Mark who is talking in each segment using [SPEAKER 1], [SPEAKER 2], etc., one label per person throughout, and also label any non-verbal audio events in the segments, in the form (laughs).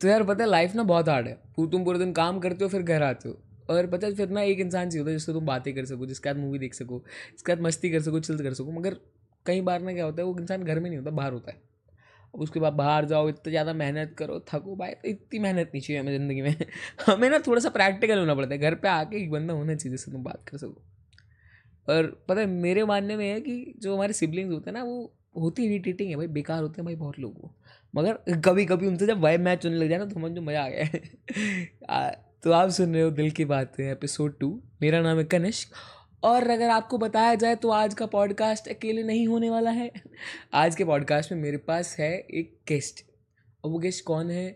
[SPEAKER 1] तो यार पता है लाइफ ना बहुत हार्ड है। तुम पूरे दिन काम करते हो, फिर घर आते हो। और पता है, फिर ना एक इंसान चाहिए होता है जिससे तुम बातें कर सको, जिसके साथ मूवी देख सको, जिसके साथ मस्ती कर सको चिल कर सको। मगर कई बार ना क्या होता है, वो इंसान घर में नहीं होता, बाहर होता है। अब उसके बाद बाहर जाओ, इतना ज़्यादा मेहनत करो, थको भाई तो इतनी मेहनत नहीं चाहिए हमें ज़िंदगी में। (laughs) हमें ना थोड़ा सा प्रैक्टिकल होना पड़ता है, घर पर आके एक बंदा होना चाहिए जिससे तुम बात कर सको। और पता है, मेरे मानने में है कि जो हमारे सिबलिंग्स होते हैं ना, वो होती इरिटेटिंग है भाई, बेकार होते हैं भाई बहुत लोग वो। मगर कभी कभी उनसे जब वाइब मैच होने लग जाए ना तो समझो मज़ा आ गया। तो आप सुन रहे हो दिल की बातें एपिसोड टू मेरा नाम है कनिष्क, और अगर आपको बताया जाए तो आज का पॉडकास्ट अकेले नहीं होने वाला है। आज के पॉडकास्ट में मेरे पास है एक गेस्ट और वो गेस्ट कौन है?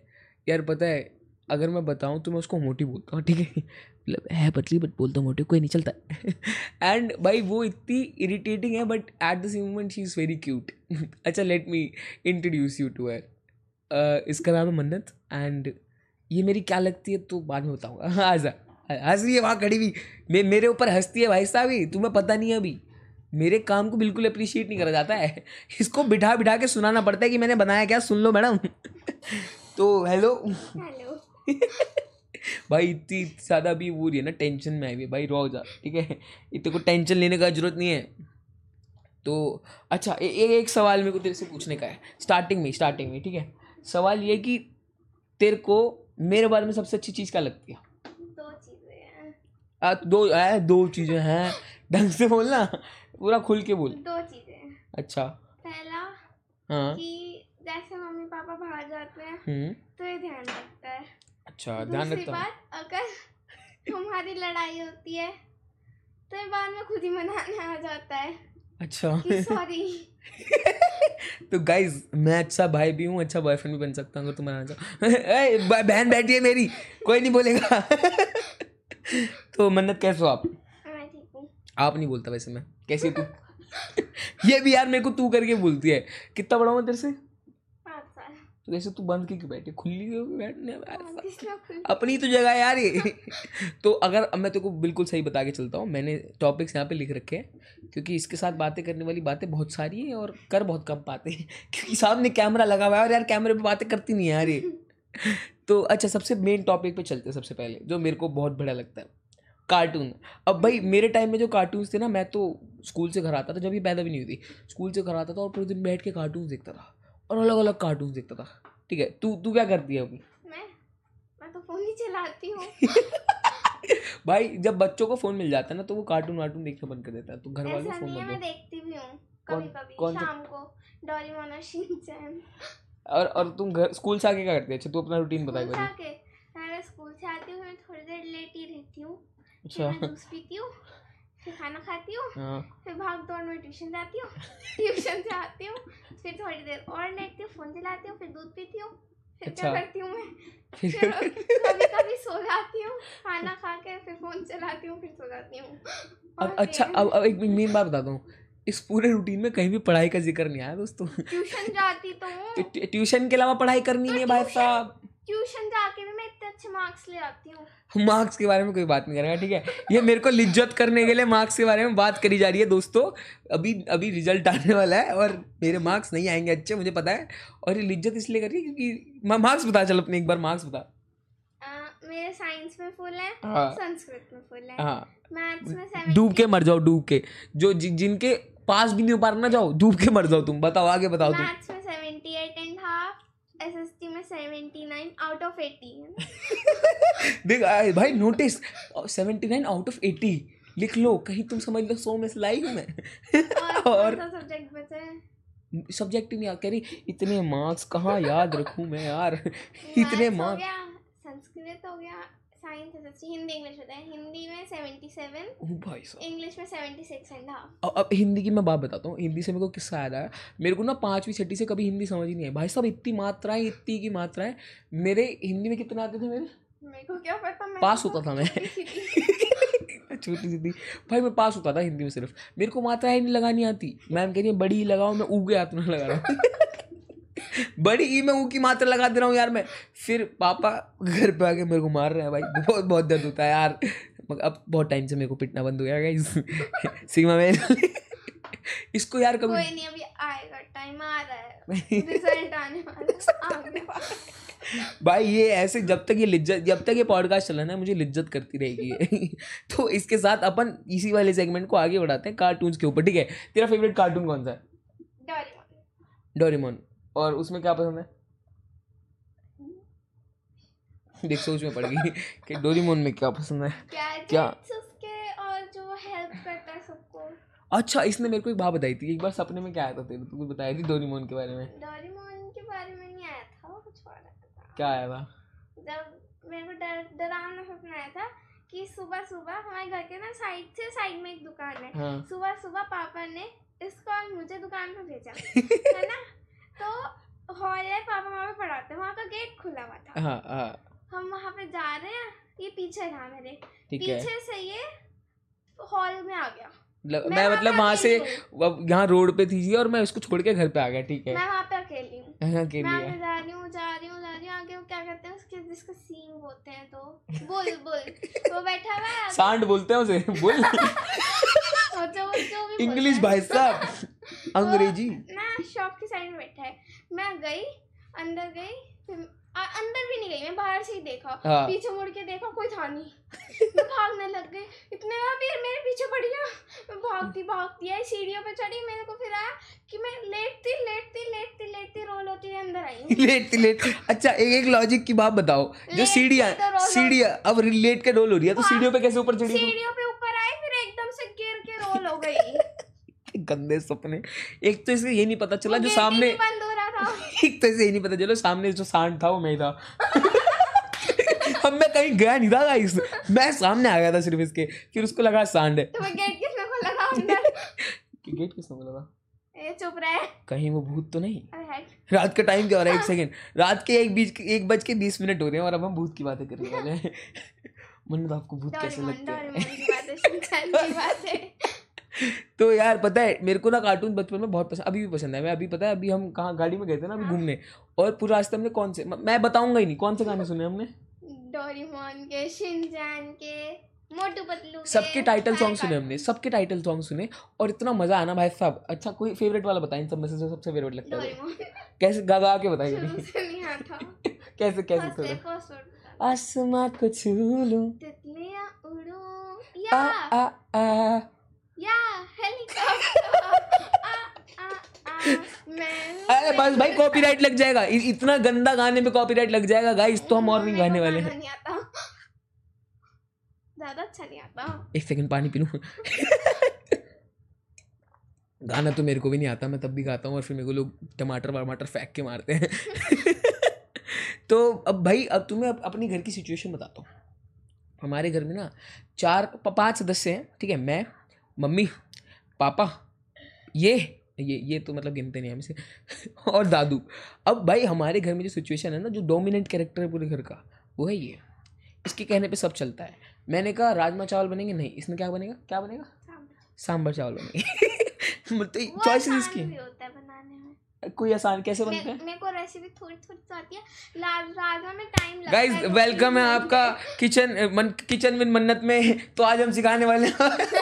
[SPEAKER 1] यार पता है, अगर मैं बताऊँ तो मैं उसको मोटी बोलता हूँ, ठीक है? मतलब है, पतली बट बोलता हूँ मोटी, कोई नहीं चलता। एंड भाई, वो इतनी इरिटेटिंग है but at the same moment she is very cute अच्छा let me introduce you to her इसका नाम है मन्नत एंड ये मेरी क्या लगती है तो बाद में बताऊँगा। हाँ हंस रही है वहाँ खड़ी हुई। मे, मेरे ऊपर हंसती है भाई साहब ही तुम्हें पता नहीं है अभी। मेरे काम को बिल्कुल अप्रिशिएट नहीं करा जाता है। (laughs) इसको बिठा बिठा के सुनाना पड़ता है कि मैंने बनाया क्या सुन लो मैडम। (laughs) तो हेलो (laughs) भाई इतनी ज़्यादा भी वो रही है ना टेंशन में आई हुई है। भाई रो जा ठीक है? इतने को टेंशन लेने का ज़रूरत नहीं है। तो अच्छा ए, ए, एक सवाल मेरे को तेरे से पूछने का है। स्टार्टिंग में स्टार्टिंग में ठीक है? सवाल ये कि तेरे को मेरे बारे में सबसे अच्छी चीज़ क्या लगती है?
[SPEAKER 2] दो चीज़ें हैं।
[SPEAKER 1] आ, दो आ, दो चीज़ें हैं। ढंग से बोलना? पूरा खुल के बोल।
[SPEAKER 2] दो चीज़ें
[SPEAKER 1] अच्छा।
[SPEAKER 2] पहला
[SPEAKER 1] हाँ।
[SPEAKER 2] कि जैसे मम्मी पापा बाहर जाते हैं
[SPEAKER 1] हम्म।
[SPEAKER 2] तो ये ध्यान रखता है।
[SPEAKER 1] अच्छा ध्यान रखता हूँ।
[SPEAKER 2] अगर तुम्हारी लड़ाई होती है तो ये बाद में खुद ही मनाने आ जाता है।
[SPEAKER 1] अच्छा।
[SPEAKER 2] सॉरी (laughs)
[SPEAKER 1] तो गाइज़ मैं अच्छा भाई भी हूँ अच्छा बॉयफ्रेंड भी बन सकता हूँ अगर तुम्हारा चाहो (laughs) ए, बहन बैठी है मेरी कोई नहीं बोलेगा। (laughs) तो मन्नत कैसे हो आप? आप नहीं बोलता वैसे मैं कैसी तू? ये भी यार मेरे को तू करके बोलती है। कितना बड़ा हूँ तेरे से? तो वैसे तू बंद क्यों बैठी? खुली क्यों बैठने?
[SPEAKER 2] खुद
[SPEAKER 1] अपनी तो जगह है यार ये। (laughs) तो अगर अब मैं तेरे को बिल्कुल सही बता के चलता हूँ मैंने टॉपिक्स यहाँ पे लिख रखे हैं क्योंकि इसके साथ बातें करने वाली बातें बहुत सारी हैं और कर बहुत कम पाते हैं (laughs) क्योंकि सामने कैमरा लगा हुआ है और यार कैमरे पर बातें करती नहीं है यार ये। (laughs) तो अच्छा सबसे मेन टॉपिक पे चलते हैं सबसे पहले जो मेरे को बहुत बढ़िया लगता है कार्टून अब भाई मेरे टाइम में जो कार्टून्स थे ना मैं तो स्कूल से घर आता था जब ये पैदा भी नहीं हुई थी स्कूल से घर आता था और पूरे दिन बैठ के कार्टून देखता था। और अलग अलग कार्टून देखता था। ठीक है तू तू क्या करती है अभी?
[SPEAKER 2] मैं? मैं तो फ़ोन ही चलाती हूँ। (laughs)
[SPEAKER 1] भाई जब बच्चों को फ़ोन मिल जाता है ना तो वो कार्टून वार्टून देखना बंद कर देता है। तो घर वालों को फ़ोन
[SPEAKER 2] मैं देखती भी हूँ। कभी कभी
[SPEAKER 1] कौन
[SPEAKER 2] शाम को डोरेमोन और शिनचैन।
[SPEAKER 1] और और तुम घर स्कूल से आके क्या करते हैं? अच्छा तू अपना रूटीन बता
[SPEAKER 2] स्कूल से आके। मैं स्कूल से आती हूँ मैं थोड़ी देर लेटी रहती हूँ।
[SPEAKER 1] अच्छा।
[SPEAKER 2] जूस पीती हूँ। फिर खाना खाती हूँ
[SPEAKER 1] हाँ।
[SPEAKER 2] फिर भाग दौड़ में ट्यूशन जाती हूँ (laughs) ट्यूशन से आती हूँ फिर थोड़ी देर और लेटती हूँ फ़ोन चलाती हूँ फिर दूध पीती हूँ फिर क्या
[SPEAKER 1] अच्छा।
[SPEAKER 2] करती हूँ मैं?
[SPEAKER 1] फिर
[SPEAKER 2] कभी कभी सो जाती हूँ खाना खा के फिर फ़ोन चलाती हूँ फिर सो जाती हूँ।
[SPEAKER 1] अब अच्छा अब अब एक मेन बात बता हूँ इस पूरे रूटीन में कहीं भी पढ़ाई का ज़िक्र नहीं आया दोस्तों।
[SPEAKER 2] ट्यूशन जाती तो
[SPEAKER 1] ट्यू- ट्यू- ट्यूशन के अलावा पढ़ाई करनी नहीं है भाई साहब।
[SPEAKER 2] ट्यूशन जाके भी अच्छे मार्क्स ले आती हूँ।
[SPEAKER 1] मार्क्स के बारे में कोई बात नहीं करेगा ठीक है? ये मेरे को लिज्जत करने के लिए मार्क्स के बारे में बात करी जा रही है दोस्तों। अभी अभी रिज़ल्ट आने वाला है और मेरे मार्क्स नहीं आएँगे अच्छे मुझे पता है। और ये लिज्जत इसलिए कर रही है क्योंकि मार्क्स बता चल अपने एक बार मार्क्स बता।
[SPEAKER 2] मेरे साइंस में फुल है
[SPEAKER 1] हाँ।
[SPEAKER 2] संस्कृत में फुल है।
[SPEAKER 1] हाँ।
[SPEAKER 2] मैथ्स में
[SPEAKER 1] डूब के मर जाओ डूब के। जो जिनके पास भी नहीं हो पा रहा ना जाओ डूब के मर जाओ तुम। बताओ आगे बताओ तुम।
[SPEAKER 2] मैथ्स में हाफ़ एस एस टी में seventy nine out of eighty
[SPEAKER 1] देख भाई notice seventy nine out of 80 लिख लो कहीं तुम समझ लो सौ में से लाई हूँ मैं।
[SPEAKER 2] और
[SPEAKER 1] सब्जेक्ट
[SPEAKER 2] में से सब्जेक्ट
[SPEAKER 1] नहीं याद रही इतने मार्क्स कहाँ याद रखूँ मैं यार? इतने मार्क्स
[SPEAKER 2] गया संस्कृत हो गया science S T Hindi English होता है। हिंदी में सेवेंटी सेवन
[SPEAKER 1] भाई साहब।
[SPEAKER 2] इंग्लिश में सेवेंटी सिक्स एंड हाफ़
[SPEAKER 1] अब हिंदी की मैं बात बताता हूँ। हिंदी से मेरे को किस्सा याद है मेरे को ना पाँचवीं छठी से कभी हिंदी समझ ही नहीं है भाई साहब इतनी मात्राएँ इतनी की मात्राएँ मेरे हिंदी में कितने आते थे मेरे?
[SPEAKER 2] मेरे को क्या पता मैं
[SPEAKER 1] पास
[SPEAKER 2] तो
[SPEAKER 1] होता था मैं। (laughs)
[SPEAKER 2] छोटी सी थी।
[SPEAKER 1] भाई मैं पास होता था हिंदी में सिर्फ़। मेरे को मात्राएँ नहीं लगानी आती। मैम कह रही है बड़ी ई लगाओ मैं ऊगे हाथ में लगा रहा हूँ। (laughs) बड़ी ई में ऊ की मात्रा लगा दे रहा हूँ यार मैं। फिर पापा घर पे आके मेरे को मार रहे हैं भाई। बहुत बहुत दर्द होता है यार। अब बहुत टाइम से मेरे को पिटना बंद हो गया गाइस सीमा में इसको यार कभी
[SPEAKER 2] कोई नहीं अभी आएगा। टाइम आ रहा है। रिज़ल्ट आने वाला है,
[SPEAKER 1] भाई ये ऐसे जब तक ये लिज्जत जब तक ये पॉडकास्ट चला ना मुझे लिज्जत करती रहेगी (laughs) तो इसके साथ अपन इसी वाले सेगमेंट को आगे बढ़ाते हैं कार्टून्स के ऊपर ठीक है? तेरा फेवरेट कार्टून कौन सा है?
[SPEAKER 2] डोरेमोन
[SPEAKER 1] डोरेमोन और उसमें क्या पसंद है? देख सोच में पड़ गई (laughs) कि डोरेमोन में क्या पसंद है। क्या?
[SPEAKER 2] उसके और जो हेल्प करता है सबको।
[SPEAKER 1] अच्छा इसने मेरे को एक बात बताई थी। एक बार सपने में क्या आया था तेरे तू कुछ बताई थी डोरेमोन के बारे में?
[SPEAKER 2] डोरेमोन के बारे में नहीं आया था कुछ और था।
[SPEAKER 1] क्या आया था?
[SPEAKER 2] जब मेरे को डर डरावना सपना आया था कि सुबह सुबह हमारे घर के ना साइड से साइड में एक दुकान है।
[SPEAKER 1] हाँ।
[SPEAKER 2] सुबह सुबह पापा ने इसको और मुझे दुकान पर भेजा। (laughs) है ना? तो हॉल है पापा वहाँ पे पढ़ाते हैं। वहाँ का गेट खुला हुआ था।
[SPEAKER 1] हाँ हाँ।
[SPEAKER 2] हम वहाँ पे जा रहे हैं। ये पीछे था मेरे।
[SPEAKER 1] ठीक है।
[SPEAKER 2] पीछे से ये हॉल में आ गया।
[SPEAKER 1] मतलब
[SPEAKER 2] मैं
[SPEAKER 1] मैं मतलब वहाँ से
[SPEAKER 2] अकेली
[SPEAKER 1] यहाँ रोड पे थी और मैं उसको छोड़ के घर पे आ गया ठीक है?
[SPEAKER 2] मैं वहाँ पे अकेली हूँ। (laughs)
[SPEAKER 1] के
[SPEAKER 2] मैं जा रही हूँ जा रही हूँ जा रही हूँ। आगे वो क्या कहते हैं उसके जिसके सींग होते हैं तो। Bull bull. (laughs) वो बैठा हुआ है
[SPEAKER 1] सांड बोलते हैं उसे। बोल। (laughs) इंग्लिश भाई साहब (laughs) अंग्रेज़ी।
[SPEAKER 2] ना शॉप की साइड में बैठा है। मैं गई अंदर गई फिर आ, अंदर भी नहीं गई मैं बाहर से ही देखा।
[SPEAKER 1] हाँ।
[SPEAKER 2] पीछे मुड़ के देखा कोई था नहीं। मैं भागने लग गई। इतने में फिर मेरे पीछे पड़ गया। मैं भागती भागती आई सीढ़ियों पे चढ़ी मेरे को फिर आया कि मैं लेटती लेटती लेटती लेटती रोल होती हुई अंदर आई
[SPEAKER 1] लेट लेट अच्छा एक एक लॉजिक की बात बताओ। जो सीढ़ियाँ
[SPEAKER 2] के तो
[SPEAKER 1] सीढ़ियाँ अब लेट के रोल हो रही है तो
[SPEAKER 2] हाँ।
[SPEAKER 1] सीढ़ियों पे कैसे ऊपर चढ़ी
[SPEAKER 2] सीढ़ियों पे ऊपर आई फिर एकदम से गिर के रोल हो गई
[SPEAKER 1] तू? गंदे सपने। एक तो इसे ये नहीं पता चला जो सामने (laughs) एक तो इसे ये नहीं पता चला सामने जो सांड था वो मैं ही था। (laughs) अब मैं कहीं गया नहीं था गाइस मैं सामने आ गया था सिर्फ़ इसके फिर उसको लगा सांड है।
[SPEAKER 2] तो गेट किसने खोला था
[SPEAKER 1] गेट किसने बोला था?
[SPEAKER 2] ये चुप रहे।
[SPEAKER 1] कहीं वो भूत तो नहीं? रात का टाइम क्या हो रहा है एक (laughs) सेकंड रात के एक बीच एक बज के बीस मिनट हो रहे हैं और अब हम भूत की बातें करने वाले हैं। मन आपको भूत कैसे लगते हैं? तो यार पता है मेरे को ना कार्टून बचपन में बहुत पसंद अभी भी पसंद है। मैं अभी पता है अभी हम कहाँ गाड़ी में गए थे ना अभी। घूमने और पूरा रास्ते हमने कौन से मैं बताऊँगा ही नहीं कौन से गाने सुने हमने?
[SPEAKER 2] डोरेमोन के शिनचैन के मोटू पतलू
[SPEAKER 1] सबके टाइटल सॉन्ग सुने हमने सबके टाइटल सॉन्ग सुने और इतना मज़ा आना भाई साहब। अच्छा कोई फेवरेट वाला बताएँ सब में से सबसे फेवरेट लगता है। कैसे गा गा के बताइए। (laughs) कैसे कैसे
[SPEAKER 2] फ़र्स्ट
[SPEAKER 1] आसमां को। छू लूँ।
[SPEAKER 2] तितलियाँ उड़ूं।
[SPEAKER 1] आ आ आ।
[SPEAKER 2] या हेलीकॉप्टर आ आ आ मैं
[SPEAKER 1] अरे बस भाई कॉपीराइट लग जाएगा। इतना गंदा गाने में कॉपीराइट लग जाएगा गाइस तो हम और नहीं गाने वाले हैं।
[SPEAKER 2] ज़्यादा अच्छा नहीं आता।
[SPEAKER 1] एक सेकंड पानी पी लूँ गाना तो मेरे को भी नहीं आता मैं तब भी गाता हूँ और फिर मेरे को लोग टमाटर वमाटर फेंक के मारते हैं। तो अब भाई अब तुम्हें अप, अपनी घर की सिचुएशन बताता हूँ। हमारे घर में ना चार पाँच सदस्य हैं ठीक है मैं मम्मी पापा ये ये ये तो मतलब गिनते नहीं हम इसे। (laughs) और दादू अब भाई हमारे घर में जो सिचुएशन है ना जो डोमिनेंट कैरेक्टर है पूरे घर का वो है ये। इसके कहने पे सब चलता है। मैंने कहा राजमा चावल बनेंगे? नहीं। इसमें क्या बनेगा? क्या बनेगा? सांभर चावल बनेंगे। (laughs) मतलब
[SPEAKER 2] वो
[SPEAKER 1] चॉइसेस इसकी।
[SPEAKER 2] होता है बनाने में।
[SPEAKER 1] कोई आसान कैसे बनता है?
[SPEAKER 2] मेरे को रेसिपी थोड़ी थोड़ी तो आती है। लाल राजमा में टाइम लगता
[SPEAKER 1] गाइस
[SPEAKER 2] है
[SPEAKER 1] वेलकम है आपका किचन मन किचन विद मन्नत में तो आज हम सिखाने वाले हैं (laughs)
[SPEAKER 2] घंटे।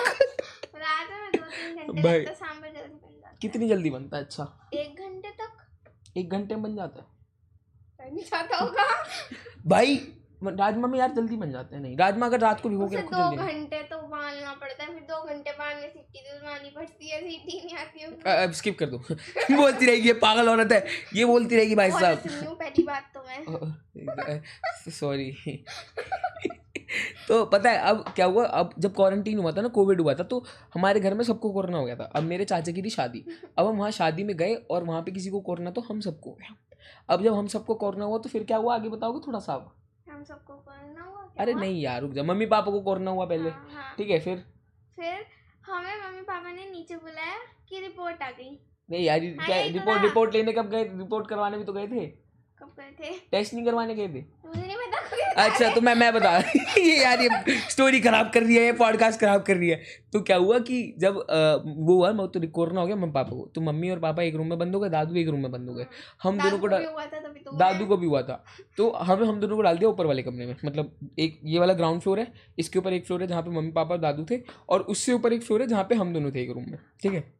[SPEAKER 2] राजमा में दो तीन घंटे
[SPEAKER 1] भाई।
[SPEAKER 2] सांभर जल्दी बन जाता
[SPEAKER 1] कितनी जल्दी बनता है? अच्छा।
[SPEAKER 2] है। एक घंटे तक।
[SPEAKER 1] एक घंटे में बन जाता है?
[SPEAKER 2] जाता होगा।
[SPEAKER 1] भाई राजमा में यार जल्दी बन जाते हैं नहीं। राजमा अगर रात को भिगो के
[SPEAKER 2] उसे
[SPEAKER 1] रखो
[SPEAKER 2] दो
[SPEAKER 1] जल्दी नहीं।
[SPEAKER 2] घंटे तो उबालना पड़ता है फिर दो घंटे बाद में सीटी दिलवानी पड़ती है सीटी नहीं आती है
[SPEAKER 1] अ- अब स्किप कर दो। (laughs) बोलती रहेगी ये पागल औरत है। ये बोलती रहेगी भाई साहब।
[SPEAKER 2] पहली बात तो मैं। (laughs)
[SPEAKER 1] सॉरी (laughs) तो पता है अब क्या हुआ? अब जब क्वारंटीन हुआ था ना कोविड हुआ था तो हमारे घर में सबको कोरोना हो गया था। अब मेरे चाचा की थी शादी। अब हम वहाँ शादी में गए और वहाँ पे किसी को कोरोना तो हम सबको हो गया। अब जब हम सबको कोरोना हुआ तो फिर क्या हुआ? आगे बताओगे थोड़ा सा
[SPEAKER 2] हम सबको करना हुआ
[SPEAKER 1] अरे नहीं यार रुक जा। मम्मी पापा को कोरोना हुआ पहले।
[SPEAKER 2] हाँ, हाँ।
[SPEAKER 1] ठीक है फिर?
[SPEAKER 2] फिर हमें मम्मी पापा ने नीचे बुलाया कि रिपोर्ट आ गई।
[SPEAKER 1] नहीं यार क्या रिपोर्ट रिपोर्ट लेने कब गए? रिपोर्ट करवाने भी तो गए थे।
[SPEAKER 2] कब गए थे?
[SPEAKER 1] टेस्ट नहीं करवाने गए थे? अच्छा तो मैं मैं बता (laughs) ये यार ये स्टोरी खराब कर रही है ये पॉडकास्ट खराब कर रही है। तो क्या हुआ कि जब वो हुआ मैं तो कोरोना हो गया मम्मी पापा को तो मम्मी और पापा एक रूम में बंद हो गए दादू एक रूम में बंद हो गए। हम दोनों को
[SPEAKER 2] दादू
[SPEAKER 1] डा-
[SPEAKER 2] भी हुआ था तभी तो
[SPEAKER 1] दादू को भी हुआ था। तो हमें हम दोनों को डाल दिया ऊपर वाले कमरे में। मतलब एक ये वाला ग्राउंड फ्लोर है इसके ऊपर एक फ्लोर है जहाँ पे मम्मी पापा और दादू थे और उससे ऊपर एक फ्लोर है जहाँ पे हम दोनों थे एक रूम में ठीक है?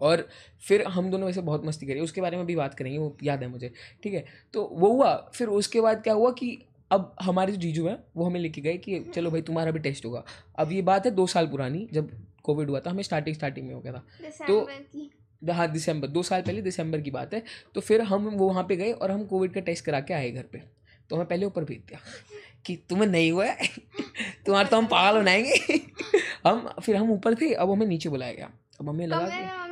[SPEAKER 1] और फिर हम दोनों वैसे बहुत मस्ती करी। उसके बारे में भी बात करेंगे वो याद है मुझे ठीक है? तो वो हुआ फिर उसके बाद क्या हुआ कि अब हमारे जो जीजू हैं वो हमें लेके गए कि चलो भाई तुम्हारा भी टेस्ट होगा। अब ये बात है दो साल पुरानी जब कोविड हुआ था हमें स्टार्टिंग स्टार्टिंग में हो गया था।
[SPEAKER 2] तो
[SPEAKER 1] हाँ दिसंबर दो साल पहले दिसंबर की बात है। तो फिर हम वो वहाँ पे गए और हम कोविड का टेस्ट करा के आए घर पे। तो हमें पहले ऊपर भेज दिया कि तुम्हें नहीं हुआ है तुम्हारा तो हम पागल बनाएँगे हम फिर हम ऊपर थे अब हमें नीचे बुलाया गया। अब हमें लगा कि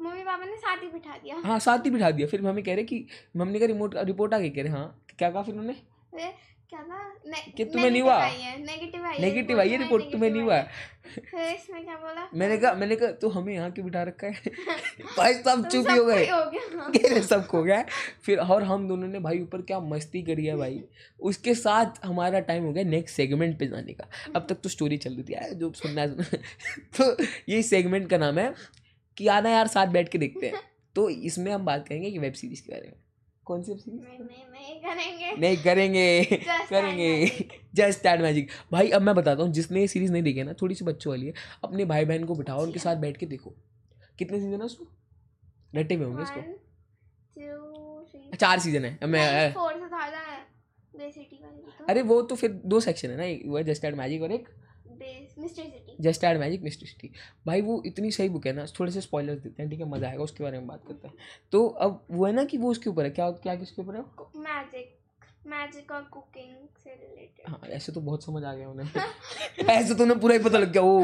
[SPEAKER 2] मम्मी पापा ने साथ ही बिठा दिया।
[SPEAKER 1] हाँ साथ ही बिठा दिया। फिर मम्मी कह रहे कि मम्मी का रिमोट रिपोर्ट आ गई कह रहे हाँ क्या कहा फिर उन्होंने?
[SPEAKER 2] क्या था? ने,
[SPEAKER 1] कि तुम्हें नहीं हुआ?
[SPEAKER 2] नेगेटिव आई है
[SPEAKER 1] नेगेटिव आई है रिपोर्ट तुम्हें नहीं हुआ।
[SPEAKER 2] इसने क्या बोला?
[SPEAKER 1] मैंने कहा मैंने कहा तू हमें यहाँ क्यों बिठा रखा है? (laughs) भाई सब चुप ही गए। सब खो गया। फिर और हम दोनों ने भाई ऊपर क्या मस्ती करी है भाई। उसके साथ हमारा टाइम हो गया नेक्स्ट सेगमेंट पे जाने का। अब तक तो स्टोरी चल रही थी यार जो सुनना है (laughs) तो ये सेगमेंट का नाम है कि आना यार साथ बैठ के देखते हैं। (laughs) तो इसमें हम बात करेंगे कि वेब सीरीज़ के बारे में। कौन सी सीरीज़
[SPEAKER 2] नहीं नहीं करेंगे।
[SPEAKER 1] नहीं करेंगे। (laughs) करेंगे। जस्ट दैट मैजिक भाई अब मैं बताता हूँ जिसने ये सीरीज़ नहीं देखी है ना थोड़ी सी बच्चों वाली है अपने भाई बहन को बिठाओ उनके साथ बैठ के देखो। कितने सीज़न है उसको? रटे में होंगे इसको
[SPEAKER 2] थ्री
[SPEAKER 1] चार सीज़न है। मैं
[SPEAKER 2] तो।
[SPEAKER 1] अरे वो तो फिर दो सेक्शन है ना एक वो जस्ट एड मैजिक और एक just ad magic mystery city भाई वो इतनी सही बुक है ना थोड़े से स्पॉयलर्स देते हैं ठीक है मज़ा आएगा उसके बारे में बात करते हैं। तो अब वो है ना कि वो उसके ऊपर है क्या क्या किसके ऊपर है
[SPEAKER 2] मैजिक मैजिक और कुकिंग से रिलेटेड
[SPEAKER 1] हाँ ऐसे तो बहुत समझ आ गया उन्हें। (laughs) ऐसे तो उन्हें पूरा ही पता लग गया ओ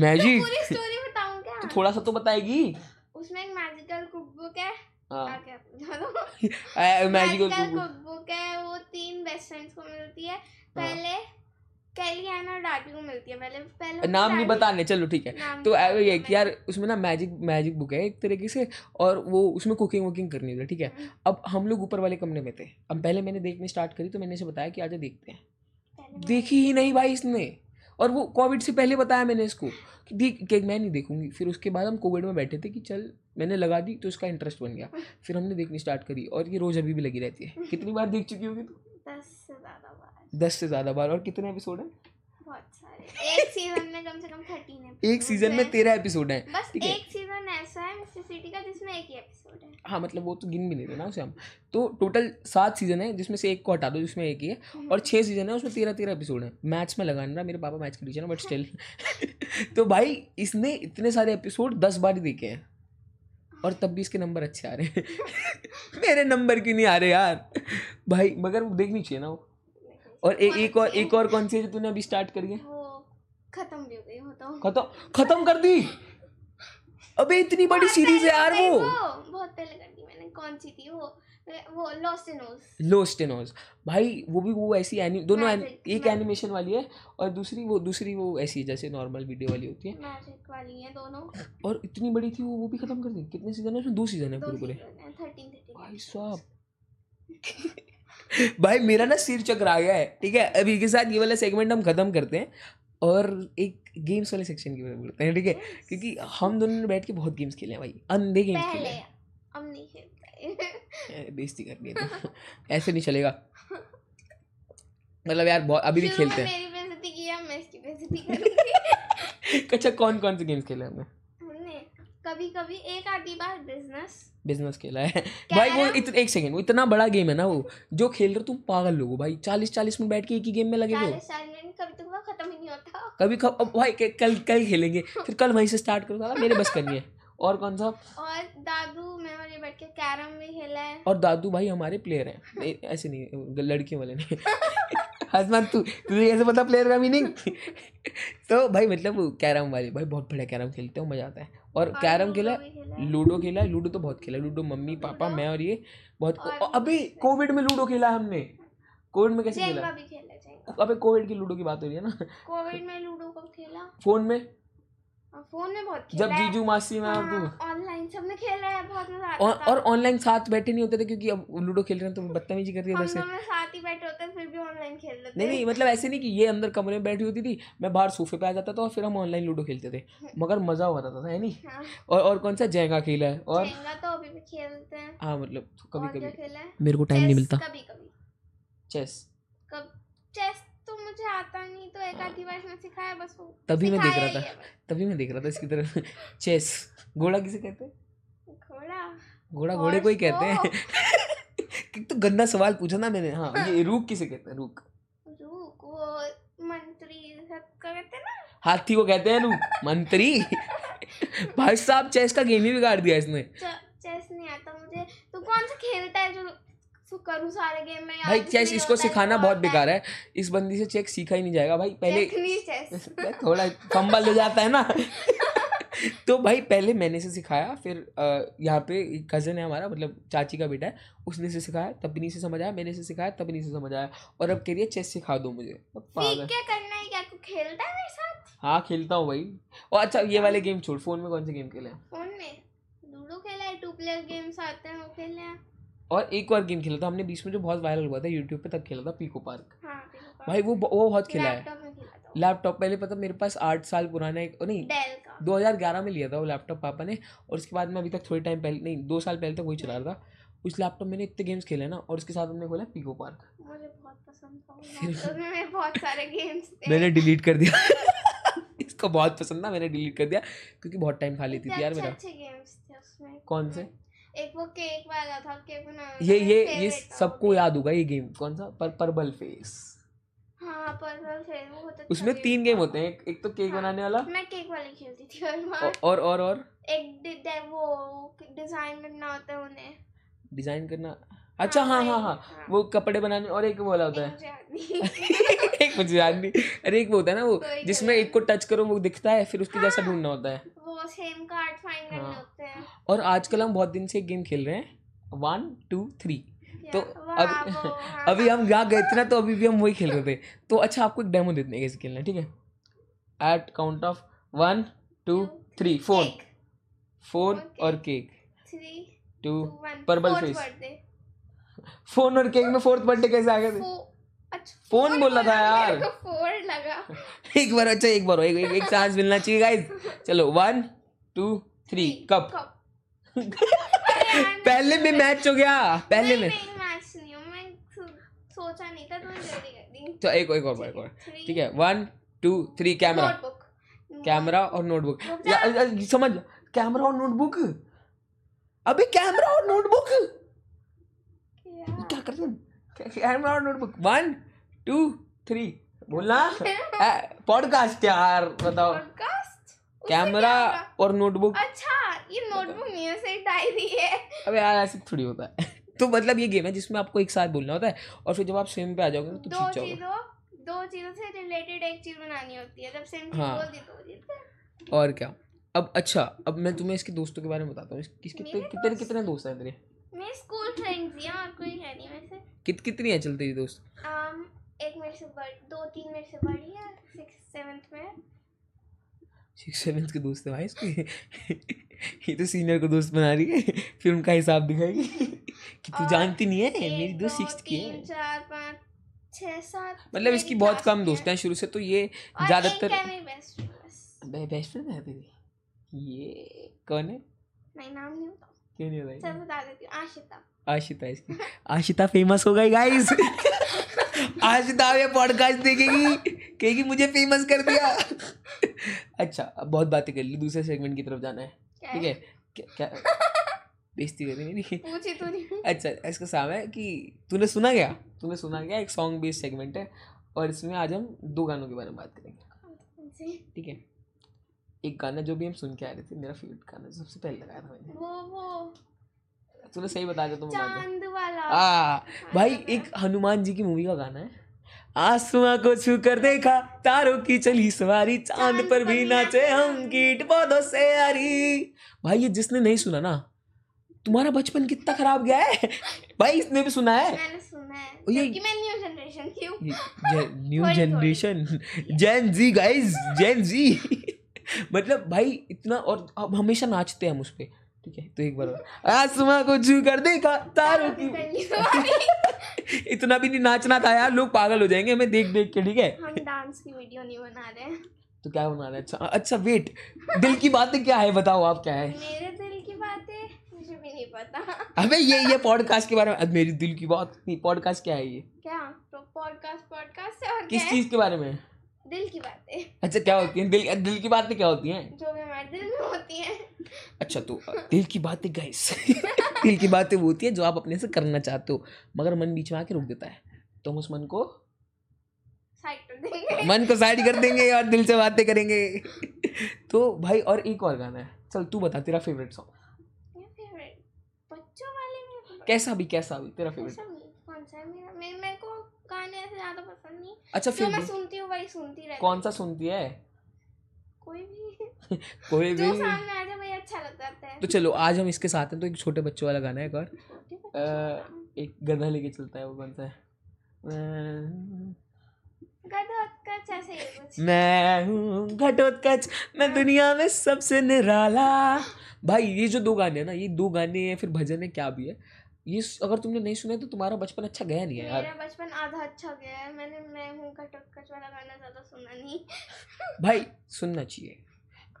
[SPEAKER 1] मैजिक
[SPEAKER 2] पूरी स्टोरी बताऊँ क्या?
[SPEAKER 1] तो थोड़ा सा तो बताएगी।
[SPEAKER 2] उसमें एक मैजिकल कुक बुक है।
[SPEAKER 1] हाँ
[SPEAKER 2] मैजिकल कुक बुक है वो तीन बेस्ट फ्रेंड्स को मिलती
[SPEAKER 1] हाँ।
[SPEAKER 2] है। पहले मिलती है। पहले पहले
[SPEAKER 1] नाम नहीं बताने चलो ठीक है। तो ये कि यार उसमें ना मैजिक मैजिक बुक है एक तरीके से और वो उसमें कुकिंग वुकिंग करनी होती है ठीक है।
[SPEAKER 2] हम्म।
[SPEAKER 1] अब हम लोग ऊपर वाले कमरे में थे। अब पहले मैंने देखनी स्टार्ट करी तो मैंने इसे बताया कि आजा देखते हैं। देखी ही नहीं भाई इसने। और वो कोविड से पहले बताया मैंने इसको। कि देख कि मैं नहीं देखूँगी। फिर उसके बाद हम कोविड में बैठे थे कि चल मैंने लगा दी तो उसका इंटरेस्ट बन गया। (laughs) फिर हमने देखनी स्टार्ट करी और ये रोज अभी भी लगी रहती है। कितनी बार देख चुकी होगी तू?
[SPEAKER 2] दस से ज़्यादा बार
[SPEAKER 1] और कितने एपिसोड है?
[SPEAKER 2] एक सीज़न में कम से कम थर्टीन
[SPEAKER 1] एक सीज़न में तेरह एपिसोड है।
[SPEAKER 2] बस
[SPEAKER 1] ठीक है।
[SPEAKER 2] एक सीज़न ऐसा है मिस्टर सिटी का जिसमें एक ही एपिसोड है।
[SPEAKER 1] हाँ मतलब वो तो गिन भी नहीं रहे ना उसे हम। तो टोटल सात सीज़न है जिसमें से एक को हटा दो जिसमें एक ही है। और छः सीज़न है उसमें तेरह तेरह एपिसोड है। मैथ्स में लगाना मेरे पापा मैथ्स के टीचर हैं बट स्टिल (laughs) (laughs) तो भाई इसने इतने सारे एपिसोड दस बार ही देखे हैं। और तब भी इसके नंबर अच्छे आ रहे हैं। (laughs) मेरे नंबर क्यों नहीं आ रहे यार? भाई मगर वो देखनी चाहिए ना वो। और ए, एक और एक और कौन सी है जो तूने अभी स्टार्ट करी है?
[SPEAKER 2] खत्म भी हो गई हो तो।
[SPEAKER 1] खत्म खत्म कर दी? अबे इतनी बड़ी सीरीज़ है यार वो।
[SPEAKER 2] बहुत पहले कर दी मैंने कौन सी थी वो? वो लॉस्ट इन ओस
[SPEAKER 1] लोस्ट एनोज भाई वो भी वो ऐसी एनि दोनों एनि- एक एनिमेशन वाली है और दूसरी वो दूसरी वो ऐसी है जैसे नॉर्मल वीडियो वाली होती है।
[SPEAKER 2] मैजिक वाली है दोनों।
[SPEAKER 1] और इतनी बड़ी थी वो वो भी खत्म कर दी। कितने सीज़न है उसमें? दो सीज़न है पूरे पूरे। भाई साहब। भाई मेरा ना सिर चकरा गया है ठीक है? अभी के साथ ये वाला सेगमेंट हम खत्म करते हैं और एक गेम्स वाले सेक्शन की तरफ़ बढ़ते हैं ठीक है? क्योंकि हम दोनों ने बैठ के बहुत गेम्स खेले हैं भाई अंधे गेम्स खेले
[SPEAKER 2] पहले
[SPEAKER 1] हैं।
[SPEAKER 2] अब नहीं खेलते (laughs)
[SPEAKER 1] बेइज्जती है तो। ऐसे नहीं चलेगा। मतलब यार बहुत अभी भी खेलते हैं।
[SPEAKER 2] मेरी बेइज्जती की अब मैं इसकी बेइज्जती (laughs) करूँगी।
[SPEAKER 1] अच्छा कौन कौन से गेम्स खेले हमने?
[SPEAKER 2] कभी कभी एक आधी बार बिज़नेस
[SPEAKER 1] बिज़नेस खेला है। (laughs) भाई वो? इत, एक सेकंड वो इतना बड़ा गेम है ना वो जो खेल रहे हो तुम पागल लोगो भाई। चालीस चालीस मिनट बैठ के एक ही गेम में लगे हो।
[SPEAKER 2] कभी तो खत्म नहीं होता।
[SPEAKER 1] कभी कब अब भाई कल कल खेलेंगे फिर कल वहीं से स्टार्ट करो साला मेरे बस करनी है। और कौन सा?
[SPEAKER 2] और दादू मैं और ये बैठ के कैरम भी खेला है।
[SPEAKER 1] और दादू भाई हमारे प्लेयर हैं। ऐसे नहीं लड़कियों वाले नहीं। (laughs) हसमान तू तुझे कैसे पता प्लेयर का मीनिंग (laughs) तो भाई मतलब कैरम वाले भाई बहुत बढ़िया कैरम खेलते हो मज़ा आता है। और कैरम खेला। लूडो खेला लूडो तो बहुत खेला लूडो मम्मी पापा मैं और ये बहुत
[SPEAKER 2] और
[SPEAKER 1] अभी कोविड में लूडो खेला हमने। कोविड में कैसे खेला? अबे कोविड की लूडो की बात हो रही है ना।
[SPEAKER 2] कोविड में लूडो कब खेला?
[SPEAKER 1] फ़ोन में।
[SPEAKER 2] फ़ोन में बहुत खेला
[SPEAKER 1] जब जीजू मासी में और तू
[SPEAKER 2] ऑनलाइन सबने खेला है बहुत मज़ा आता
[SPEAKER 1] और और ऑनलाइन साथ बैठे नहीं होते थे क्योंकि अब लूडो खेल रहे हैं तो बदतमीजी कर रही है
[SPEAKER 2] हम
[SPEAKER 1] उधर से
[SPEAKER 2] साथ ही बैठे होते फिर भी ऑनलाइन खेल लेते
[SPEAKER 1] नहीं नहीं मतलब ऐसे नहीं कि ये अंदर कमरे में बैठी होती थी मैं बाहर सोफे पे आ जाता था और फिर हम ऑनलाइन लूडो खेलते थे। मगर मज़ा हुआ था है नहीं?
[SPEAKER 2] हाँ।
[SPEAKER 1] और और कौन सा? जैगा खेला है और
[SPEAKER 2] तो अभी भी खेलते हैं।
[SPEAKER 1] हाँ मतलब कभी कभी। मेरे को टाइम नहीं मिलता।
[SPEAKER 2] कभी कभी
[SPEAKER 1] चेस
[SPEAKER 2] कब? चेस तो मुझे आता नहीं तो एक आधी बार इसने सिखाया बस वो
[SPEAKER 1] तभी मैं देख रहा था। तभी मैं देख रहा था इसकी तरफ़। चेस घोड़ा किसे कहते हैं?
[SPEAKER 2] घोड़ा?
[SPEAKER 1] घोड़ा घोड़े को ही कहते हैं। (laughs) कि? तो गंदा सवाल पूछा ना मैंने। हाँ ये रूक किसे कहते हैं? रूक
[SPEAKER 2] रुक वो मंत्री सब कहते हैं ना।
[SPEAKER 1] हाथी को कहते हैं रूक मंत्री? भाई साहब चेस का गेम ही बिगाड़ दिया इसने।
[SPEAKER 2] चेस नहीं आता मुझे। तू कौन सा खेलता है जो सो करूँ सारे गेम में
[SPEAKER 1] भाई चेस इसको सिखाना बहुत बेकार है। इस बंदी से चेक सीखा ही नहीं जाएगा भाई पहले
[SPEAKER 2] चेस (laughs)
[SPEAKER 1] थोड़ा फंबल हो जाता है ना। (laughs) तो भाई पहले मैंने से सिखाया फिर यहाँ पे कज़न है हमारा मतलब चाची का बेटा है उसने से सिखाया तपनी से समझ आया मैंने से सिखाया तपनी से समझ आया और अब कह रही है चेस सिखा दो मुझे। पागल
[SPEAKER 2] क्या करना है क्या? तू खेलता है मेरे साथ?
[SPEAKER 1] हाँ खेलता हूँ भाई। और अच्छा ये वाले गेम छोड़ फ़ोन में कौन से गेम खेले
[SPEAKER 2] फ़ोन में। लूडो खेला है टू प्लेयर गेम्स आते हैं वो खेले हैं।
[SPEAKER 1] और एक और गेम खेला था हमने बीच में जो बहुत वायरल हुआ था यूट्यूब पे तक खेला था पीको पार्क
[SPEAKER 2] हाँ
[SPEAKER 1] भाई वो वो बहुत खेला है।
[SPEAKER 2] लैपटॉप
[SPEAKER 1] पहले पता मेरे पास आठ साल पुराना एक नहीं
[SPEAKER 2] दो हज़ार
[SPEAKER 1] ग्यारह में लिया था वो लैपटॉप पापा ने और उसके बाद में अभी तक थोड़े टाइम पहले नहीं दो साल पहले तक वही चला रहा था। उस लैपटॉप में इतने गेम्स खेले ना और उसके साथ हमने खोला पीको पार्क
[SPEAKER 2] मुझे बहुत पसंद था में बहुत सारे गेम्स
[SPEAKER 1] मैंने डिलीट कर दिया। (laughs) इसको बहुत पसंद था मैंने डिलीट कर दिया क्योंकि बहुत टाइम खा लेती थी यार मेरा। कौन से?
[SPEAKER 2] एक वो केक वाला था केक बनाना
[SPEAKER 1] ये ये ये सबको याद होगा ये गेम कौन सा? पर परबल फेस।
[SPEAKER 2] हाँ पर्पल फेस वो बहुत अच्छा
[SPEAKER 1] उसमें तीन गेम होते हैं। एक, एक तो केक
[SPEAKER 2] हाँ।
[SPEAKER 1] बनाने वाला।
[SPEAKER 2] मैं केक वाली खेलती थी हर
[SPEAKER 1] औ-
[SPEAKER 2] बार
[SPEAKER 1] और और और?
[SPEAKER 2] एक वो डिज़ाइन करना होता है उन्हें।
[SPEAKER 1] डिज़ाइन करना? अच्छा हाँ हाँ हाँ।
[SPEAKER 2] हाँ।
[SPEAKER 1] वो कपड़े बनाने और एक वाला होता है। (laughs) एक मुझे याद नहीं। अरे एक वो होता है ना वो जिसमें एक को टच करो वो दिखता है फिर उसके जैसा
[SPEAKER 2] हाँ।
[SPEAKER 1] ढूंढना होता है।
[SPEAKER 2] वो सेम कार्ड फाइंड करने
[SPEAKER 1] हाँ।
[SPEAKER 2] होते हैं।
[SPEAKER 1] और आजकल हम बहुत दिन से गेम खेल रहे हैं। वन टू थ्री तो अब
[SPEAKER 2] हाँ, (laughs)
[SPEAKER 1] अभी हम यहाँ गए थे ना तो अभी भी हम वही खेल रहे थे। तो अच्छा आपको एक डेमो देते हैं कैसे खेलना है? ठीक है at count of one two three phone phone और cake
[SPEAKER 2] three,
[SPEAKER 1] two face.
[SPEAKER 2] birthday.
[SPEAKER 1] Phone और केक में फोर्थ बर्थडे कैसे आ गए थे फ़ोन
[SPEAKER 2] four
[SPEAKER 1] बोला था यार।
[SPEAKER 2] four लगा। (laughs)
[SPEAKER 1] एक बार अच्छा एक बार एक एक, एक चांस मिलना चाहिए गाइस चलो वन टू थ्री कप पहले में मैच हो गया पहले में।
[SPEAKER 2] नहीं, मैच नहीं हूँ मैं सो- सोचा नहीं था तुमने जल्दी कर दी।
[SPEAKER 1] तो एक एक और एक और। ठीक है one two three camera camera और नोटबुक समझ कैमरा और नोटबुक अबे कैमरा और नोटबुक
[SPEAKER 2] क्या?
[SPEAKER 1] क्या करते कैमरा और नोटबुक वन टू थ्री बोलना? (laughs) पॉडकास्ट यार बताओ। कैमरा और नोटबुक
[SPEAKER 2] अच्छा ये नोटबुक नहीं है डायरी है।
[SPEAKER 1] अबे यार ऐसे थोड़ी होता है। (laughs) तो मतलब ये गेम है जिसमें आपको एक साथ बोलना होता है और फिर जब आप सेम पे आ जाओगे तो
[SPEAKER 2] दो चीज़ों दो चीज़ों से रिलेटेड एक चीज़ बनानी होती है। जब सेम
[SPEAKER 1] हाँ।
[SPEAKER 2] बोल दी तो
[SPEAKER 1] और क्या? अब अच्छा अब मैं तुम्हें इसके दोस्तों के बारे में बताता हूँ। कितने कितने कितने दोस्त हैं तेरे?
[SPEAKER 2] मेरे स्कूल फ्रेंड्स हैं और कोई है नहीं वैसे।
[SPEAKER 1] कित कितनी है चल तेरी दोस्त?
[SPEAKER 2] एक मेरे से बड़ी दो तीन मेरे से बड़ी है सिक्स सेवन्थ में।
[SPEAKER 1] सिक्स सेवन्थ के दोस्त है भाई इसके। ये तो सीनियर को दोस्त बना रही है फिर उनका हिसाब दिखाएगी। कि तू जानती नहीं है मेरी
[SPEAKER 2] दो,
[SPEAKER 1] दोस्त सिक्स की है।
[SPEAKER 2] चार पाँच छः सात
[SPEAKER 1] मतलब इसकी बहुत कम दोस्त हैं। शुरू से तो ये ज़्यादातर
[SPEAKER 2] बेस्ट फ्रेंड
[SPEAKER 1] है तेरी? ये कौन है?
[SPEAKER 2] नहीं नाम नहीं
[SPEAKER 1] क्यों नहीं बताई
[SPEAKER 2] चल बता देती हूँ आशिता।
[SPEAKER 1] आशिता इसकी। आशिता फ़ेमस हो गई गाइस (laughs) अब ये पॉडकास्ट देखेगी। कहेगी मुझे फ़ेमस कर दिया। अच्छा अब बहुत बातें कर ली। दूसरे सेगमेंट की तरफ़ जाना है। ठीक
[SPEAKER 2] है?
[SPEAKER 1] क्या क्या? बेइज्जती कर रही मेरी
[SPEAKER 2] पूछी तू नहीं।
[SPEAKER 1] अच्छा इसका साम है कि तूने सुना क्या? तूने सुना क्या? एक सॉन्ग बेस्ड सेगमेंट है। और इसमें आज हम दो गानों के बारे में बात करेंगे। ठीक है? एक गाना जो भी हम सुन के आ रहे थे मेरा फेवरेट गाना सबसे पहले लगाया था मैंने।
[SPEAKER 2] वो वो।
[SPEAKER 1] तूने सही बता दिया तो मैं बता दूँ।
[SPEAKER 2] चाँद वाला।
[SPEAKER 1] आ भाई एक हनुमान जी की मूवी का गाना है। आसमां को छू कर देखा तारों की चली सवारी चाँद पर भी नाचे हम कीट पौधों से यारी। भाई ये जिसने नहीं सुना ना तुम्हारा बचपन कितना खराब गया है। (laughs) भाई इसने भी सुना है।
[SPEAKER 2] मैंने सुना है।
[SPEAKER 1] ये-
[SPEAKER 2] मैं न्यू जनरेशन की हूँ।
[SPEAKER 1] New generation gen Z guys gen Z मतलब भाई इतना और अब हमेशा नाचते हैं हम उस पे। ठीक है तो एक बार। आसमां को छू कर देखा तारों की (laughs) इतना भी नहीं नाचना था यार लोग पागल हो जाएँगे हमें देख देख के ठीक है?
[SPEAKER 2] हम डांस की वीडियो नहीं बना रहे हैं।
[SPEAKER 1] तो क्या बना रहे अच्छा अच्छा वेट दिल की बातें क्या है? बताओ आप क्या है?
[SPEAKER 2] मेरे दिल की बातें? मुझे भी नहीं पता।
[SPEAKER 1] अबे ये ये पॉडकास्ट के बारे में मेरी दिल की बात नहीं पॉडकास्ट क्या है ये?
[SPEAKER 2] क्या? तो पॉडकास्ट पॉडकास्ट और
[SPEAKER 1] किस चीज़ के बारे में?
[SPEAKER 2] दिल की बातें।
[SPEAKER 1] अच्छा क्या होती है? दिल दिल की बातें क्या होती हैं?
[SPEAKER 2] जो भी हमारे दिल में होती हैं।
[SPEAKER 1] अच्छा तो दिल की बातें गाइस (laughs) दिल की बातें वो होती है जो आप अपने से करना चाहते हो मगर मन बीच में आके रोक देता है। तो हम उस मन को
[SPEAKER 2] साइड कर देंगे।
[SPEAKER 1] मन को साइड कर देंगे और दिल से बातें करेंगे। तो भाई और एक और गाना है। चल तू बता तेरा फेवरेट सॉन्ग
[SPEAKER 2] फेवरेट बच्चों वाले में
[SPEAKER 1] कैसा भी कैसा भी तेरा फेवरेट
[SPEAKER 2] कौन सा है मेरे मेरे को गाने ऐसे ज़्यादा पसंद नहीं।
[SPEAKER 1] अच्छा
[SPEAKER 2] जो मैं सुनती हूँ वही सुनती रहती
[SPEAKER 1] कौन सा सुनती है?
[SPEAKER 2] कोई भी। (laughs)
[SPEAKER 1] कोई भी।
[SPEAKER 2] जो सामने आ जाए वही अच्छा लग जाता है।
[SPEAKER 1] तो चलो आज हम इसके साथ हैं तो एक छोटे बच्चों वाला गाना है एक और। एक गधा लेके चलता है वो कौन सा है?
[SPEAKER 2] ही
[SPEAKER 1] मैं हूँ घटोत्कच मैं दुनिया में सबसे निराला। भाई ये जो दो गाने हैं ना ये दो गाने हैं फिर भजन है क्या भी है। ये अगर तुमने नहीं सुने तो तुम्हारा बचपन अच्छा गया नहीं है यार।
[SPEAKER 2] मेरा बचपन आधा अच्छा गया है। मैंने मैं हूँ घटोत्कच वाला गाना ज़्यादा सुना नहीं।
[SPEAKER 1] भाई सुनना चाहिए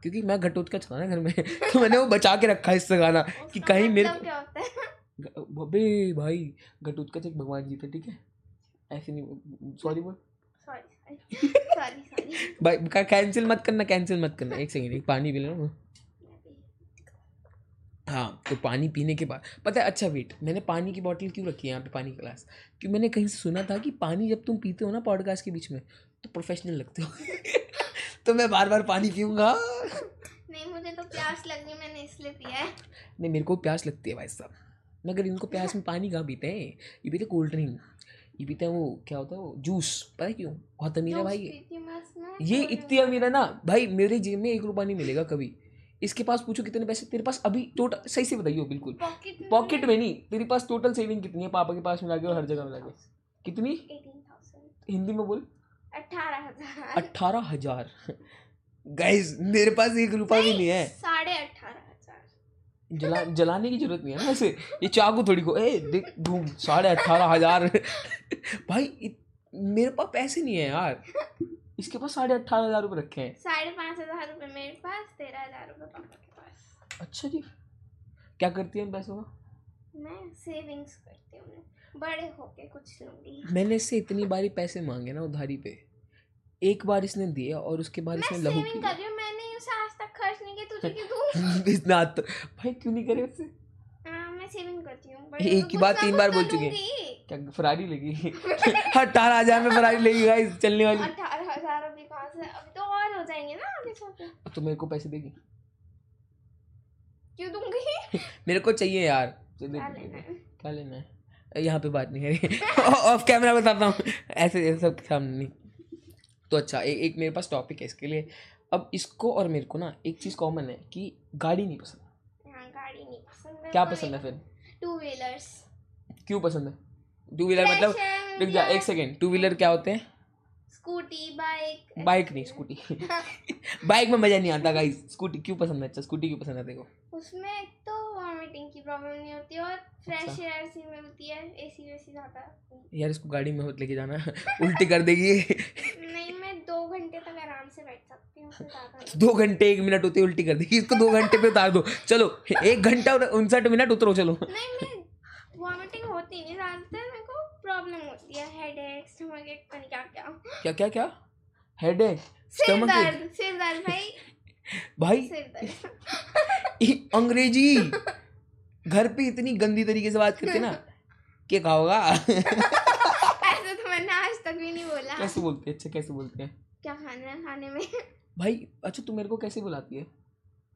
[SPEAKER 1] क्योंकि मैं घटोत्कच था ना घर में (laughs) तो मैंने वो बचा के रखा है इससे गाना कि कहीं मेरे
[SPEAKER 2] मतलब क्या होता है?
[SPEAKER 1] अबे भाई घटोत्कच एक भगवान जी थे ठीक है? ऐसे नहीं सॉरी बोल।
[SPEAKER 2] सॉरी सॉरी सॉरी
[SPEAKER 1] भाई कैंसिल मत करना कैंसिल मत करना। एक सेकंड एक पानी पी लेना। हाँ तो पानी पीने के बाद पता है अच्छा वेट मैंने पानी की बॉटल क्यों रखी है यहाँ पे पानी का ग्लास क्योंकि मैंने कहीं से सुना था कि पानी जब तुम पीते हो ना पॉडकास्ट के बीच में तो प्रोफेशनल लगते हो। (laughs) तो मैं बार बार पानी पीऊँगा।
[SPEAKER 2] नहीं मुझे तो प्यास लग मैंने इसलिए पिया है।
[SPEAKER 1] नहीं मेरे को प्यास लगती है भाई साहब। मगर इनको प्यास में पानी कहाँ पीते हैं? ये पीते कोल्ड ड्रिंक ये पीते हैं वो क्या होता है वो जूस पता है क्यों? बहुत अमीर है भाई। ये इतनी अमीर है ना भाई मेरे जेब में एक रुपया नहीं मिलेगा कभी। इसके पास पूछो कितने पैसे तेरे पास अभी टोटल सही से बताइए बिल्कुल।
[SPEAKER 2] पॉकेट में
[SPEAKER 1] नहीं। तेरे पास टोटल सेविंग कितनी है? पापा के पास मिला के और हर जगह मिला के कितनी? हिंदी में बोल।
[SPEAKER 2] अठारह हज़ार।
[SPEAKER 1] अट्ठारह हज़ार। (laughs) गाइस मेरे पास एक रुपया भी नहीं है।
[SPEAKER 2] साढ़े
[SPEAKER 1] जला जलाने की ज़रूरत नहीं है ना ऐसे ये चाकू थोड़ी को ए देख घूम साढ़े अट्ठारह हज़ार। (laughs) भाई मेरे पास पैसे नहीं है यार। इसके पास साढ़े अट्ठारह हज़ार रुपये रखे हैं।
[SPEAKER 2] साढ़े पाँच हज़ार रुपये मेरे पास तेरह हज़ार रुपये पापा के पास।
[SPEAKER 1] अच्छा जी। क्या करती है इन पैसों का?
[SPEAKER 2] मैं सेविंग्स करती हूँ बड़े होके कुछ लूँगी।
[SPEAKER 1] मैंने इससे इतनी बारी पैसे मांगे ना उधारी पे। एक बार इसने दिया और उसके बाद इसने लहू
[SPEAKER 2] सेविंग कर रही हूँ मैंने उसे आज तक खर्च नहीं किया तुझे क्यों दूँ?
[SPEAKER 1] आज तक भाई क्यों नहीं करे उससे?
[SPEAKER 2] मैं सेविंग करती हूँ
[SPEAKER 1] एक ही बात तीन बार बोल चुके हैं। क्या फरारी लगी? (laughs) अट्ठारह हज़ार में फरारी लगी गाइस चलने वाली
[SPEAKER 2] अठारह हज़ार अभी कहाँ से अभी तो और हो जाएँगे ना आगे चल के
[SPEAKER 1] तो मेरे को पैसे देगी।
[SPEAKER 2] क्यों दूँगी?
[SPEAKER 1] मेरे को चाहिए यार। तो दे
[SPEAKER 2] क्या लेना है?
[SPEAKER 1] क्या लेना है? यहाँ पे बात नहीं है। ऑफ़ कैमरा बताता हूँ। ऐसे ऐसे सब सामने नहीं। तो अच्छा एक एक मेरे पास टॉपिक है इसके लिए। अब इसको और मेरे को ना एक चीज़ कॉमन है कि गाड़ी नहीं पसंद।
[SPEAKER 2] हाँ गाड़ी नहीं पसंद
[SPEAKER 1] क्या पसंद है फिर?
[SPEAKER 2] टू व्हीलर्स
[SPEAKER 1] क्यों पसंद है? टू व्हीलर मतलब रुक जा एक सेकेंड टू व्हीलर क्या होते हैं?
[SPEAKER 2] स्कूटी बाइक
[SPEAKER 1] बाइक नहीं स्कूटी। (laughs) बाइक में मज़ा नहीं आता गाइस स्कूटी क्यों पसंद है? अच्छा स्कूटी क्यों पसंद है देखो
[SPEAKER 2] उसमें एक तो वॉमिटिंग की प्रॉब्लम नहीं होती और फ्रेश। एयर सी मिलती है एसी वेसी ज़्यादा।
[SPEAKER 1] यार इसको गाड़ी में मत लेके जाना। उल्टी कर देगी।
[SPEAKER 2] नहीं मैं दो घंटे तक आराम से बैठ सकती हूँ।
[SPEAKER 1] दो घंटे एक मिनट होते उल्टी कर देगी। इसको दो घंटे पे उतार दो। चलो एक घंटा और उनसठ मिनट उतरो चलो।
[SPEAKER 2] नहीं मैं वॉमिटिंग होती नहीं ज़्यादातर। प्रॉब्लम होती है हेड एक स्टमक एक पता क्या क्या।
[SPEAKER 1] क्या क्या क्या? हेड है
[SPEAKER 2] सिर
[SPEAKER 1] स्टमक
[SPEAKER 2] दर्द सिर दर्द भाई। (laughs)
[SPEAKER 1] भाई अंग्रेज़ी। घर पे इतनी गंदी तरीके से बात करते ना क्या खाओगा
[SPEAKER 2] ऐसे तो मैंने आज तक भी नहीं बोला।
[SPEAKER 1] कैसे बोलते हैं? अच्छा कैसे बोलते हैं?
[SPEAKER 2] क्या खाना है खाने में?
[SPEAKER 1] भाई अच्छा तू मेरे को कैसे बुलाती है?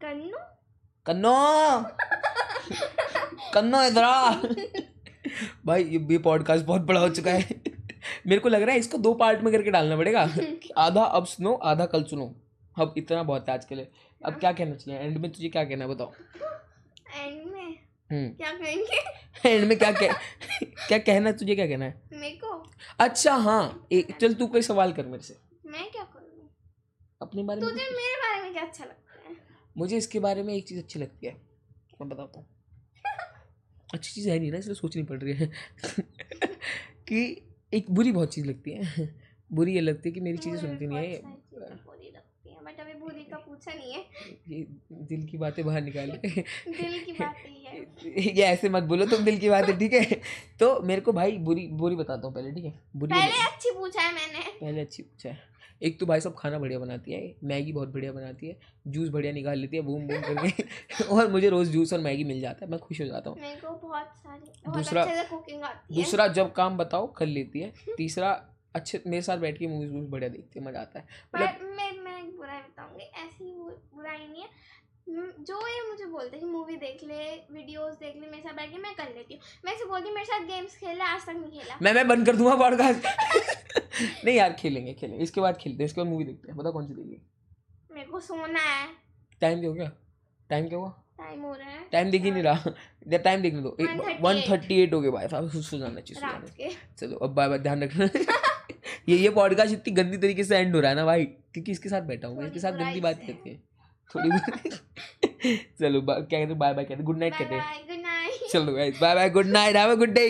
[SPEAKER 2] कन्नू।
[SPEAKER 1] कन्नो! कन्नो इधर आ। (laughs) भाई ये भी पॉडकास्ट बहुत बड़ा हो चुका है। मेरे को लग रहा है इसको दो पार्ट में करके डालना पड़ेगा। आधा अब सुनो आधा कल सुनो। अब इतना बहुत है आज के लिए। अब क्या कहना चाहिए? एंड में तुझे क्या कहना है बताओ।
[SPEAKER 2] एंड में?
[SPEAKER 1] हम्म।
[SPEAKER 2] क्या कहेंगे?
[SPEAKER 1] एंड में क्या कह क्या कहना है तुझे क्या कहना है?
[SPEAKER 2] मेरे को?
[SPEAKER 1] अच्छा हाँ। एक चल तू कोई सवाल कर मेरे से।
[SPEAKER 2] मैं क्या करूँ?
[SPEAKER 1] अपने बारे में
[SPEAKER 2] तुझे मेरे बारे में क्या अच्छा लगता है?
[SPEAKER 1] मुझे इसके बारे में एक चीज़ अच्छी लगती है। मैं बताता हूँ। अच्छी चीज़ है नहीं ना इसलिए सोचनी पड़ रही है। (laughs) कि एक बुरी बहुत चीज़ लगती है। (laughs) बुरी ये लगती है कि मेरी चीज़ें सुनती नहीं है।
[SPEAKER 2] हैं है बट अभी बुरी का पूछा नहीं है।
[SPEAKER 1] ये दिल की बातें बाहर निकाले (laughs)
[SPEAKER 2] दिल की बात
[SPEAKER 1] ये ऐसे मत बोलो तुम दिल की बात है ठीक है? तो मेरे को भाई बुरी बुरी बताता हूँ पहले ठीक है? बुरी
[SPEAKER 2] पहले अच्छी पूछा है मैंने।
[SPEAKER 1] पहले अच्छी पूछा है। एक तो भाई सब खाना बढ़िया बनाती है मैगी बहुत बढ़िया बनाती है जूस बढ़िया निकाल लेती है बूम बूम करके। (laughs) और मुझे रोज़ जूस और मैगी मिल जाता है मैं खुश हो जाता हूँ।
[SPEAKER 2] मेरे को बहुत सारी बहुत
[SPEAKER 1] दूसरा- दूसरा जब काम बताओ कर लेती है। तीसरा अच्छे मेरे साथ बैठ के मूवीज़ वूवीज बढ़िया देखती है मज़ा आता है। मतलब
[SPEAKER 2] मैं मैं बुराई बताऊँगी ऐसी बुराई नहीं है जो ये मुझे बोलते हैं कि मूवी देख ले वीडियोस देख ले मेरे साथ बैठ के मैं कर लेती हूँ। मैं ऐसे बोलती हूँ मेरे साथ गेम्स खेल ले आज तक नहीं खेला।
[SPEAKER 1] मैं मैं बंद कर दूँगा पॉडकास्ट (laughs) नहीं यार खेलेंगे खेलेंगे। इसके बाद खेलते हैं इसके बाद मूवी देखते हैं। बता कौन सी देखिए
[SPEAKER 2] मेरे को सोना है।
[SPEAKER 1] टाइम क्या हो गया? टाइम क्या हुआ?
[SPEAKER 2] टाइम हो रहा है।
[SPEAKER 1] टाइम दिख ही नहीं रहा। टाइम देखने दो।
[SPEAKER 2] 138
[SPEAKER 1] वन थर्टी एट हो गए भाई साहब। सो जाना चाहिए सो चलो अब बाय बाय ध्यान रखना। (laughs) ये ये पॉडकास्ट इतनी गंदी तरीके से एंड हो रहा है ना भाई क्योंकि इसके साथ बैठा हूँ इसके साथ गंदी बात
[SPEAKER 2] से।
[SPEAKER 1] करती है। थोड़ी देर चलो क्या कहते बाय बाय कहते गुड नाइट कहते
[SPEAKER 2] गुड नाइट
[SPEAKER 1] चलो bye bye good night have a good day